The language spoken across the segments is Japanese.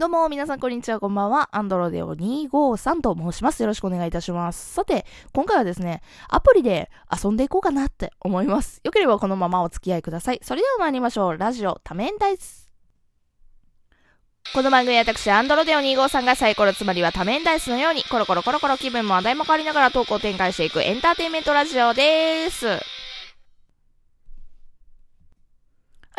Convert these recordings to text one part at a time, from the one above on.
どうも、皆さんこんにちは、こんばんは。アンドロデオ253と申します。よろしくお願いいたします。さて、今回はですね、アプリで遊んでいこうかなって思います。よければこのままお付き合いください。それでは参りましょう。ラジオ多面ダイス。この番組は私、アンドロデオ253がサイコロつまりは多面ダイスのように、コロコロコロコロ気分も話題も変わりながら投稿を展開していくエンターテインメントラジオです。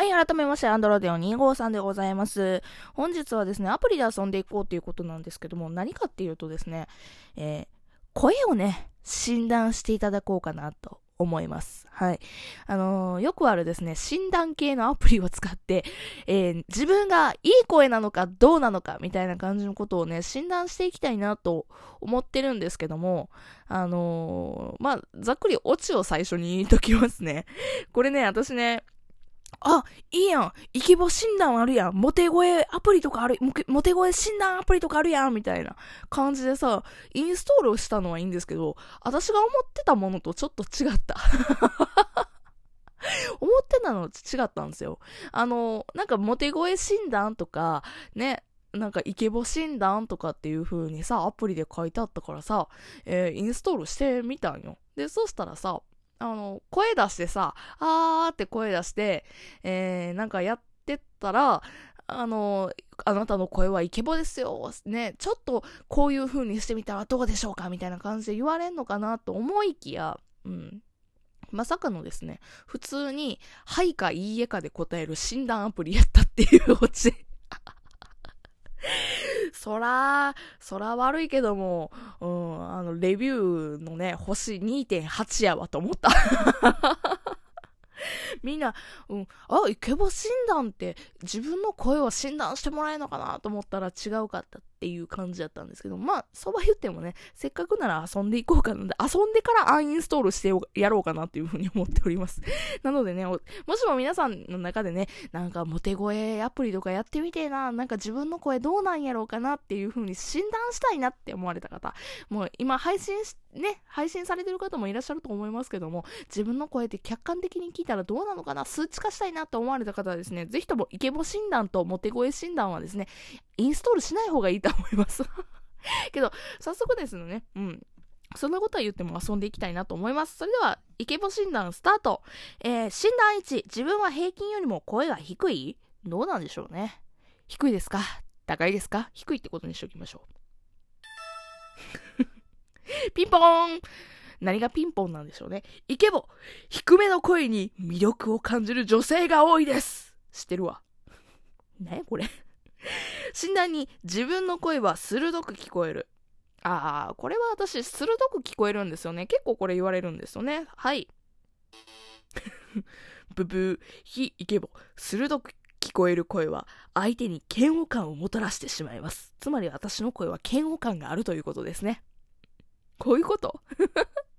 はい、改めまして、アンドロデオ253でございます。本日はですね、アプリで遊んでいこうということなんですけども、何かっていうとですね、えー声をね、診断していただこうかなと思います。はい。あのーよくあるですね、診断系のアプリを使って、えー自分がいい声なのかどうなのかみたいな感じのことをね、診断していきたいなと思ってるんですけども、あのーまあ、ざっくりオチを最初に言いときますね。これね、私ね、あ、いいやん。イケボ診断あるやん。モテ声アプリとかある、モテ声診断アプリとかあるやん。みたいな感じでさ、インストールをしたのはいいんですけど、私が思ってたものとちょっと違った。思ってたのと違ったんですよ。あの、なんかモテ声診断とか、ね、なんかイケボ診断とかっていう風にさ、アプリで書いてあったからさ、えーインストールしてみたんよ。で、そしたらさ、あの、声出してさ、あーって声出して、えー、なんかやってったら、あの、あなたの声はイケボですよ。ね、ちょっとこういう風にしてみたらどうでしょうかみたいな感じで言われんのかなと思いきや、うん。まさかのですね、普通に、はいかいいえかで答える診断アプリやったっていうオチ。そら、そら悪いけども、うん、あの、レビューのね、星2.8やわと思った。みんな、うん、あ、イケボ診断って自分の声を診断してもらえるのかなと思ったら違うかったっていう感じだったんですけど、まあ、そば言ってもね、せっかくなら遊んでいこうかなんで。遊んでからアンインストールしてやろうかなっていうふうに思っております。なのでね、もしも皆さんの中でね、なんかモテ声アプリとかやってみてえな、なんか自分の声どうなんやろうかなっていう風に診断したいなって思われた方、もう今配信し、ね、配信されてる方もいらっしゃると思いますけども、自分の声って客観的に聞いたらどうなのかな、数値化したいなって思われた方はですね、ぜひともイケボ診断とモテ声診断はですね、インストールしない方がいいと思います。けど、早速ですのね、うん。そんなことは言っても遊んでいきたいなと思います。それでは、イケボ診断スタート。えー、診断1、自分は平均よりも声が低い？どうなんでしょうね。低いですか？高いですか？低いってことにしておきましょう。ピンポーン何がピンポンなんでしょうね。イケボ低めの声に魅力を感じる女性が多いです知ってるわ。ねこれ。診断に自分の声は鋭く聞こえる。ああ、これは私、鋭く聞こえるんですよね。結構これ言われるんですよね。はい。ブブー、非イケボ、鋭く聞こえる声は相手に嫌悪感をもたらしてしまいます。つまり私の声は嫌悪感があるということですね。こういうこと？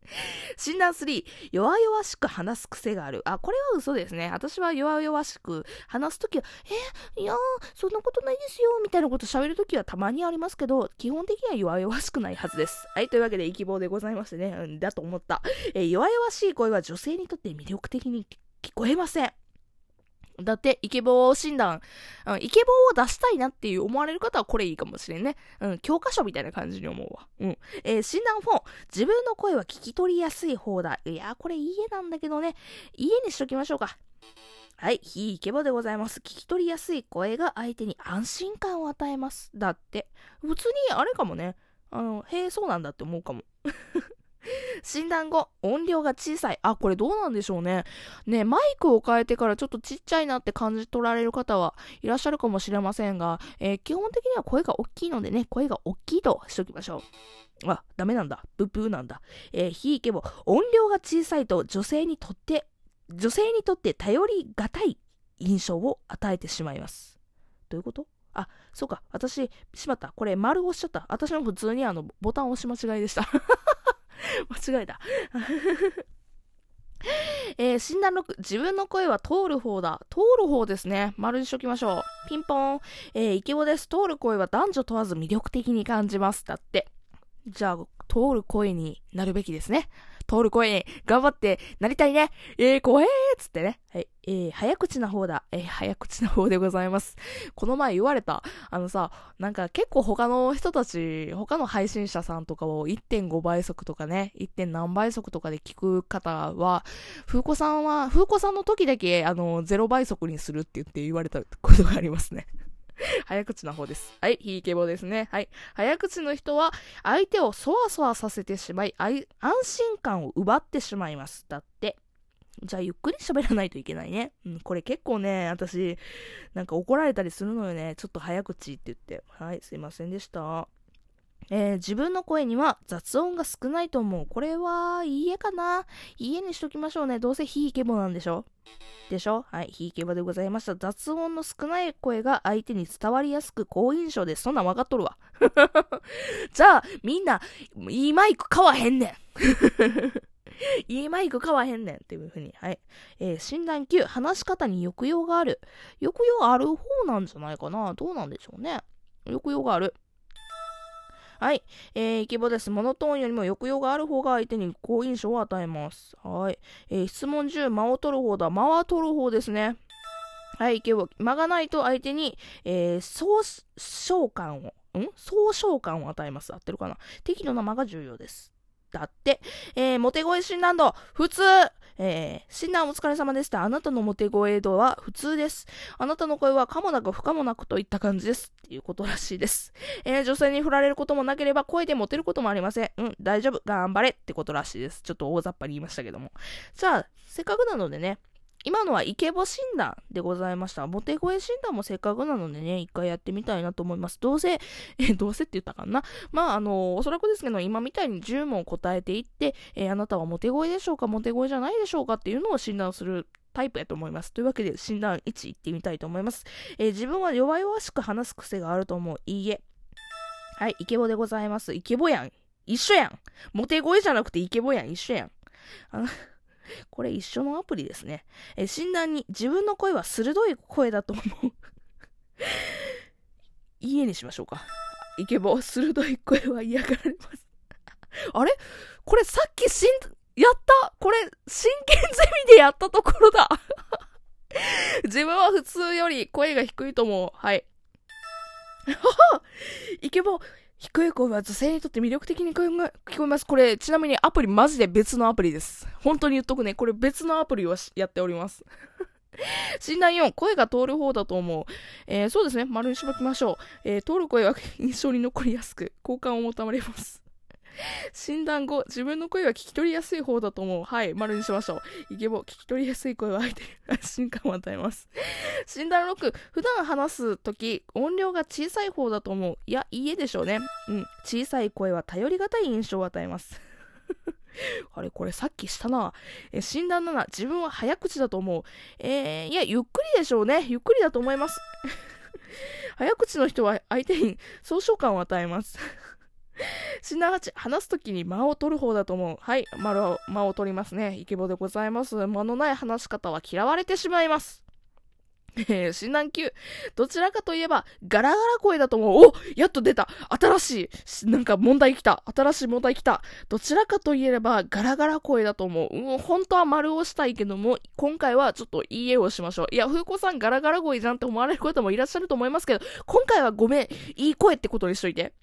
診断3、弱々しく話す癖がある。あ、これは嘘ですね。私は弱々しく話すときは、え、いや、そんなことないですよ、みたいなこと喋るときはたまにありますけど、基本的には弱々しくないはずです。はい、というわけで、意気棒でございましてね、うん、だと思った。え弱々しい声は女性にとって魅力的に聞こえません。だって、イケボー診断、うん、イケボーを出したいなっていう思われる方はこれいいかもしれんね。うん、教科書みたいな感じに思うわ。うん。えー診断4、自分の声は聞き取りやすい方だ。いやー、これ家なんだけどね、家にしときましょうか。はい、非イケボでございます。聞き取りやすい声が相手に安心感を与えます。だって、普通にあれかもね。あの、へえ、そうなんだって思うかも。診断後、音量が小さい。あ、これどうなんでしょうね。ね、マイクを変えてからちょっとちっちゃいなって感じ取られる方はいらっしゃるかもしれませんが、えー基本的には声が大きいのでね、声が大きいとしておきましょう。あ、ダメなんだ。ブッブーなんだ。えー、ひいけぼ、音量が小さいと女性にとって、女性にとって頼りがたい印象を与えてしまいます。どういうこと？あ、そうか。私、しまった。これ、丸押しちゃった。私も普通にあの、ボタン押し間違いでした。間違えた。えー診断6、自分の声は通る方だ。通る方ですね。丸にしときましょう。ピンポーン。えーイケボです。通る声は男女問わず魅力的に感じます。だって。じゃあ、通る声になるべきですね。通る声に頑張ってなりたいね。えー、怖えーっつってね。はい。えー、早口な方だ。えー、早口な方でございます。この前言われた。あのさ、なんか結構他の人たち、他の配信者さんとかを1.5倍速とかね、1. 何倍速とかで聞く方は、風子さんは、風子さんの時だけ、あの、0倍速にするって言って言われたことがありますね。早口の方です。はい、ひいけぼですね。はい。早口の人は、相手をそわそわさせてしまい、安心感を奪ってしまいます。だって。じゃあゆっくり喋らないといけないね。うん、これ結構ね、私、なんか怒られたりするのよね。ちょっと早口って言って。はい、すいませんでした。えー、自分の声には雑音が少ないと思う。これは、いいえかな？いいえにしときましょうね。どうせひいけぼなんでしょ？でしょ？はい、ひいけぼでございました。雑音の少ない声が相手に伝わりやすく好印象です。そんなん分かっとるわ。じゃあ、みんな、いいマイク買わへんねん。いいマイク買わへんねんっていう風に。はい。えー、診断9、話し方に抑揚がある。抑揚ある方なんじゃないかな？どうなんでしょうね？抑揚がある。はい。えー、イケボです。モノトーンよりも抑揚がある方が相手に好印象を与えます。はい。えー、質問10、間を取る方だ。間は取る方ですね。はい、イケボ。間がないと相手に、えー、総召喚を、ん？総召喚を与えます。合ってるかな？適度な間が重要です。だって。えー、モテ声診断度、普通。えー、診断お疲れ様でした。あなたのモテ声度は普通です。あなたの声は可もなく不可もなくといった感じです。っていうことらしいです。えー、女性に振られることもなければ声でモテることもありません。うん、大丈夫。頑張れってことらしいです。ちょっと大雑把に言いましたけども。じゃあ、せっかくなのでね、今のはイケボ診断でございました。モテ声診断もせっかくなのでね、一回やってみたいなと思います。どうせ、え、どうせって言ったかなまあ、あの、おそらくですけど、今みたいに10問答えていって、えー、あなたはモテ声でしょうか、モテ声じゃないでしょうかっていうのを診断するタイプやと思います。というわけで、診断1いってみたいと思います。えー、自分は弱々しく話す癖があると思う。いいえ。はい、イケボでございます。イケボやん。一緒やん。モテ声じゃなくてイケボやん。一緒やん。あのこれ一緒のアプリですね。え診断に自分の声は鋭い声だと思う 家にしましょうか。イケボ、鋭い声は嫌がられます あれ？これさっきしん、やった？これ、真剣ゼミでやったところだ 自分は普通より声が低いと思う。はい。ははイケボ、低い声は女性にとって魅力的に聞こえます。これ、ちなみにアプリマジで別のアプリです。本当に言っとくね。これ別のアプリをやっております。診断4、声が通る方だと思う。えー、そうですね。丸にしばきましょう。えー、通る声は印象に残りやすく、好感を求まれます。診断後、自分の声は聞き取りやすい方だと思う。はい、丸にしましょう。イケボ、聞き取りやすい声は相手に安心感を与えます。診断6、普段話すとき、音量が小さい方だと思う。いや、いいえでしょうね。うん、小さい声は頼りがたい印象を与えます。あれ、これさっきしたな。え診断7、自分は早口だと思う。えー、いや、ゆっくりでしょうね。ゆっくりだと思います。早口の人は相手に総称感を与えます。すなわち、話すときに間を取る方だと思う。はい、間を間を取りますね。イケボでございます。間のない話し方は嫌われてしまいます。えー、診断9。どちらかといえば、ガラガラ声だと思う。おやっと出た新しい、なんか問題来た新しい問題来たどちらかといえば、ガラガラ声だと思う。うん、本当は丸をしたいけども、今回はちょっといい絵をしましょう。いや、風子さんガラガラ声じゃんって思われる方もいらっしゃると思いますけど、今回はごめん、いい声ってことにしといて。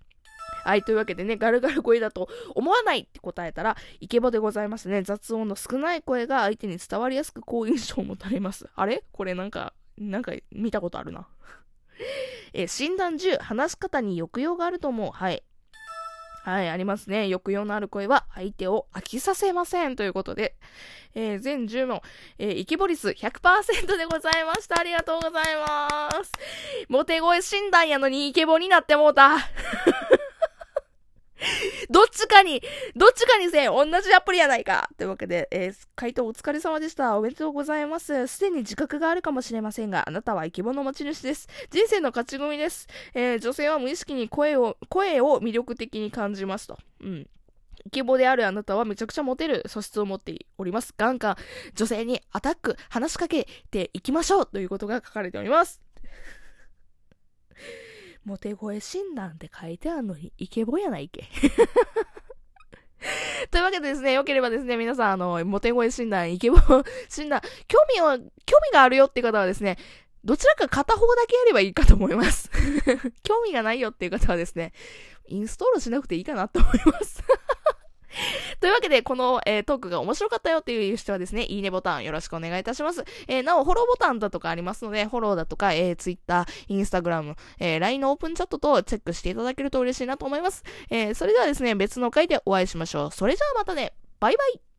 はい、というわけでね、ガルガル声だと思わないって答えたら、イケボでございますね。雑音の少ない声が相手に伝わりやすく好印象を持たれます。あれ？これなんか、なんか見たことあるな。え診断10、話し方に抑揚があると思う。はい。はい、ありますね。抑揚のある声は相手を飽きさせません。ということで、えー、全10問、えー、イケボ率100%でございました。ありがとうございます。モテ声診断やのにイケボになってもうた。どっちかに、どっちかにせ同じアプリやないかというわけで、えー、回答お疲れ様でした。おめでとうございます。すでに自覚があるかもしれませんが、あなたは生き物持ち主です。人生の勝ち組です。えー、女性は無意識に声を、声を魅力的に感じますと。うん。イケボであるあなたはめちゃくちゃモテる素質を持っております。ガンガン女性にアタック、話しかけていきましょうということが書かれております。モテ声診断って書いてあるのに、イケボやないけ。というわけでですね、よければですね、皆さん、あの、モテ声診断、イケボ診断、興味を、興味があるよっていう方はですね、どちらか片方だけやればいいかと思います。興味がないよっていう方はですね、インストールしなくていいかなと思いますというわけで、この、えー、トークが面白かったよっていう人はですね、いいねボタンよろしくお願いいたします。えー、なお、フォローボタンだとかありますので、フォローだとか、えー、Twitter、Instagram、えー、LINE のオープンチャットとチェックしていただけると嬉しいなと思います。えー、それではですね、別の回でお会いしましょう。それじゃあまたね、バイバイ